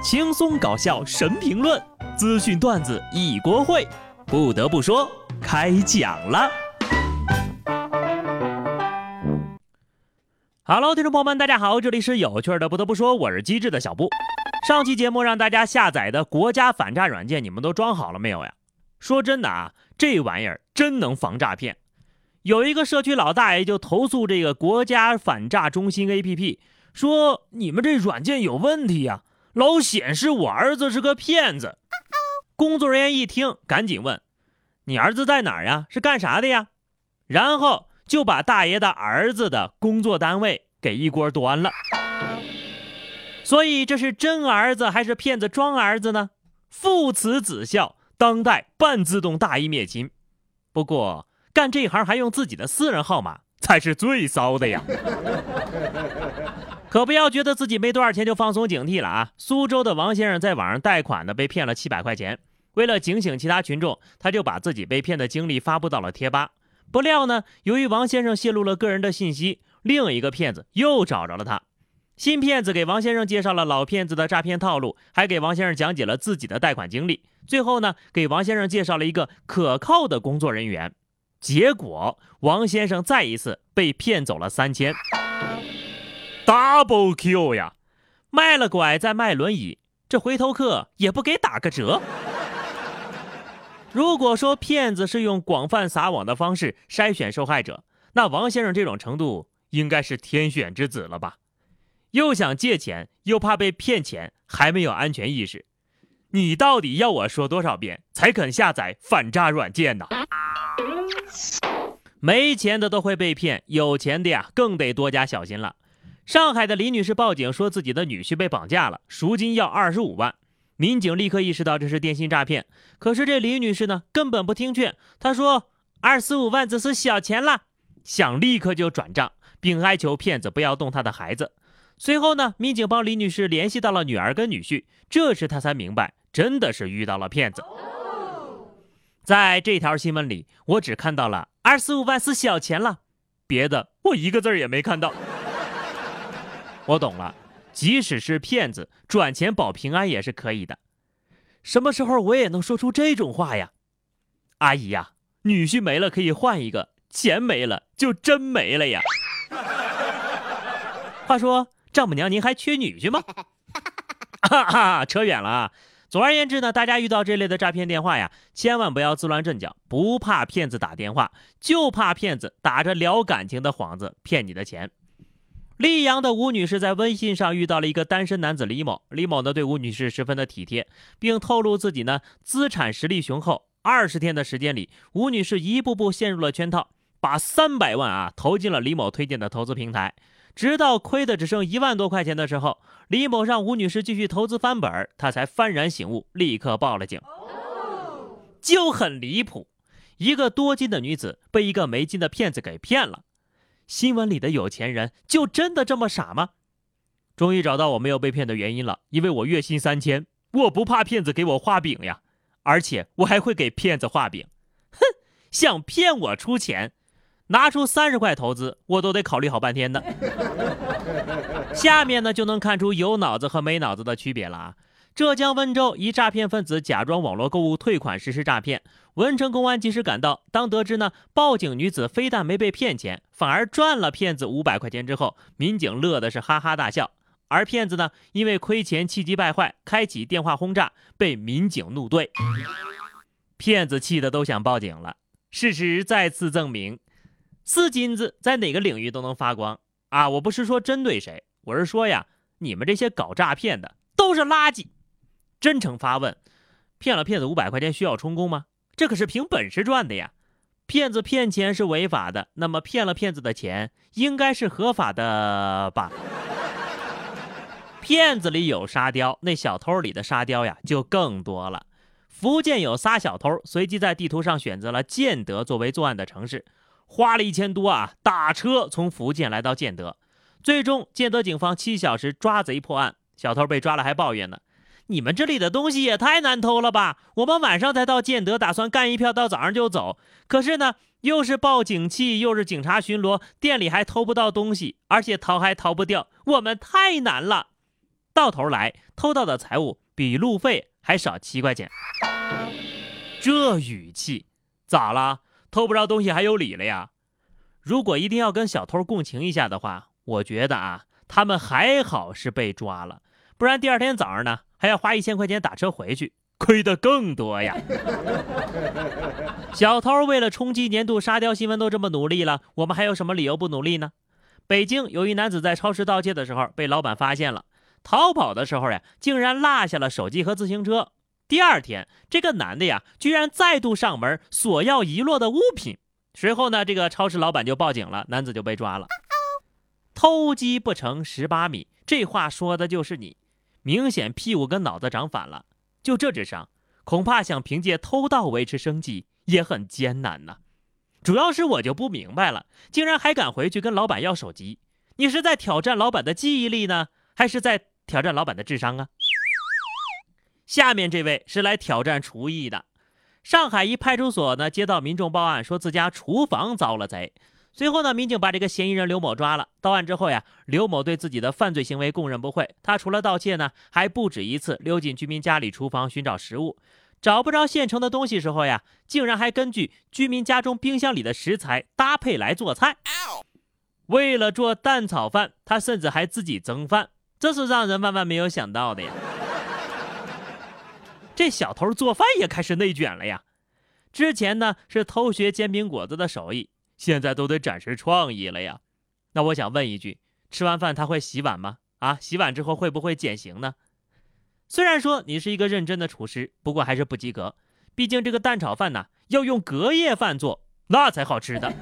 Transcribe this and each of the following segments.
轻松搞笑神评论，资讯段子一锅烩。不得不说，开讲了。Hello，听众朋友们，大家好，这里是有趣的。不得不说，我是机智的小布。上期节目让大家下载的国家反诈软件，你们都装好了没有呀？说真的啊，这玩意儿真能防诈骗。有一个社区老大爷就投诉这个国家反诈中心 APP，说你们这软件有问题呀。老显示我儿子是个骗子，工作人员一听，赶紧问：“你儿子在哪儿呀？是干啥的呀？”然后就把大爷的儿子的工作单位给一锅端了。所以这是真儿子还是骗子装儿子呢？父慈子孝，当代半自动大义灭亲。不过干这行还用自己的私人号码，才是最骚的呀。可不要觉得自己没多少钱就放松警惕了啊！苏州的王先生在网上贷款呢，被骗了七百块钱。为了警醒其他群众，他就把自己被骗的经历发布到了贴吧。不料呢，由于王先生泄露了个人的信息，另一个骗子又找着了他。新骗子给王先生介绍了老骗子的诈骗套路，还给王先生讲解了自己的贷款经历。最后呢，给王先生介绍了一个可靠的工作人员。结果，王先生再一次被骗走了三千。Double Q 呀，卖了拐再卖轮椅，这回头客也不给打个折。如果说骗子是用广泛撒网的方式筛选受害者，那王先生这种程度应该是天选之子了吧？又想借钱，又怕被骗钱，还没有安全意识，你到底要我说多少遍才肯下载反诈软件呢？没钱的都会被骗，有钱的呀更得多加小心了。上海的李女士报警说自己的女婿被绑架了，赎金要二十五万。民警立刻意识到这是电信诈骗，可是这李女士呢根本不听劝，她说二十五万只是小钱了，想立刻就转账，并哀求骗子不要动她的孩子。随后呢，民警帮李女士联系到了女儿跟女婿，这时她才明白真的是遇到了骗子。在这条新闻里，我只看到了二十五万是小钱了，别的我一个字也没看到。我懂了，即使是骗子转钱保平安也是可以的。什么时候我也能说出这种话呀？阿姨呀，女婿没了可以换一个，钱没了就真没了呀。话说，丈母娘您还缺女婿吗？哈哈，扯远了啊。总而言之呢，大家遇到这类的诈骗电话呀，千万不要自乱阵脚。不怕骗子打电话，就怕骗子打着聊感情的幌子骗你的钱。溧阳的吴女士在微信上遇到了一个单身男子李某，李某呢对吴女士十分的体贴，并透露自己呢资产实力雄厚。二十天的时间里，吴女士一步步陷入了圈套，把三百万啊投进了李某推荐的投资平台，直到亏的只剩一万多块钱的时候，李某让吴女士继续投资翻本，她才幡然醒悟，立刻报了警。就很离谱，一个多金的女子被一个没金的骗子给骗了。新闻里的有钱人就真的这么傻吗？终于找到我没有被骗的原因了，因为我月薪三千，我不怕骗子给我画饼呀，而且我还会给骗子画饼。哼，想骗我出钱，拿出三十块投资，我都得考虑好半天呢。下面呢就能看出有脑子和没脑子的区别了啊。浙江温州一诈骗分子假装网络购物退款实施诈骗，文成公安及时赶到。当得知呢报警女子非但没被骗钱，反而赚了骗子五百块钱之后，民警乐的是哈哈大笑。而骗子呢因为亏钱气急败坏，开启电话轰炸，被民警怒怼。骗子气得都想报警了。事实再次证明，四金子在哪个领域都能发光啊！我不是说针对谁，我是说呀，你们这些搞诈骗的都是垃圾。真诚发问：骗了骗子五百块钱需要充公吗？这可是凭本事赚的呀！骗子骗钱是违法的，那么骗了骗子的钱应该是合法的吧？骗子里有沙雕，那小偷里的沙雕呀就更多了。福建有仨小偷，随机在地图上选择了建德作为作案的城市，花了一千多啊，打车从福建来到建德，最终建德警方七小时抓贼破案，小偷被抓了还抱怨呢。你们这里的东西也太难偷了吧！我们晚上才到建德，打算干一票到早上就走。可是呢，又是报警器，又是警察巡逻，店里还偷不到东西，而且逃还逃不掉，我们太难了。到头来偷到的财物比路费还少七块钱。这语气咋了？偷不着东西还有理了呀？如果一定要跟小偷共情一下的话，我觉得啊，他们还好是被抓了，不然第二天早上呢，还要花一千块钱打车回去，亏得更多呀。小偷为了冲击年度沙雕新闻都这么努力了，我们还有什么理由不努力呢？北京有一男子在超市盗窃的时候被老板发现了，逃跑的时候呀，竟然落下了手机和自行车。第二天，这个男的呀，居然再度上门索要遗落的物品。随后呢，这个超市老板就报警了，男子就被抓了。偷鸡不成蚀把米，这话说的就是你，明显屁股跟脑子长反了。就这智商，恐怕想凭借偷盗维持生计也很艰难呐。主要是我就不明白了，竟然还敢回去跟老板要手机，你是在挑战老板的记忆力呢，还是在挑战老板的智商啊？下面这位是来挑战厨艺的。上海一派出所呢接到民众报案，说自家厨房遭了贼。随后呢，民警把这个嫌疑人刘某抓了。到案之后呀，刘某对自己的犯罪行为供认不讳。他除了盗窃呢，还不止一次溜进居民家里厨房寻找食物。找不着现成的东西时候呀，竟然还根据居民家中冰箱里的食材搭配来做菜。为了做蛋炒饭，他甚至还自己蒸饭，这是让人万万没有想到的呀！这小偷做饭也开始内卷了呀！之前呢是偷学煎饼果子的手艺，现在都得展示创意了呀。那我想问一句，吃完饭他会洗碗吗？啊，洗碗之后会不会减刑呢？虽然说你是一个认真的厨师，不过还是不及格。毕竟这个蛋炒饭呢，要用隔夜饭做，那才好吃的。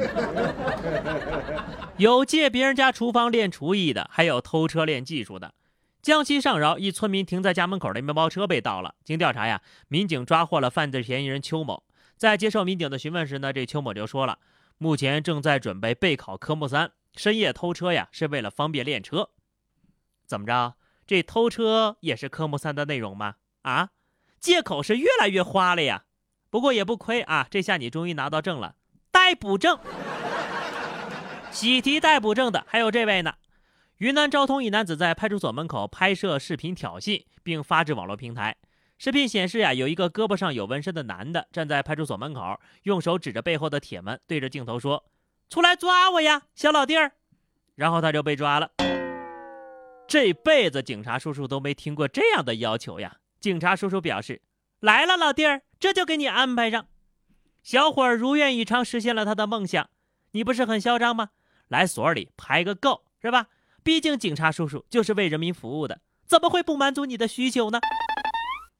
有借别人家厨房练厨艺的，还有偷车练技术的。江西上饶一村民停在家门口的面包车被盗了，经调查呀，民警抓获了犯罪嫌疑人邱某。在接受民警的询问时呢，这邱某就说了，目前正在准备备考科目三，深夜偷车呀，是为了方便练车。怎么着？这偷车也是科目三的内容吗？啊，借口是越来越花了呀。不过也不亏啊，这下你终于拿到证了，逮捕证。喜提逮捕证的还有这位呢。云南昭通一男子在派出所门口拍摄视频挑衅，并发至网络平台。视频显示呀，有一个胳膊上有纹身的男的站在派出所门口，用手指着背后的铁门，对着镜头说：“出来抓我呀，小老弟儿。”然后他就被抓了。这辈子警察叔叔都没听过这样的要求呀！警察叔叔表示：“来了，老弟儿，这就给你安排上。”小伙儿如愿以偿，实现了他的梦想。你不是很嚣张吗？来所里排个够，是吧？毕竟警察叔叔就是为人民服务的，怎么会不满足你的需求呢？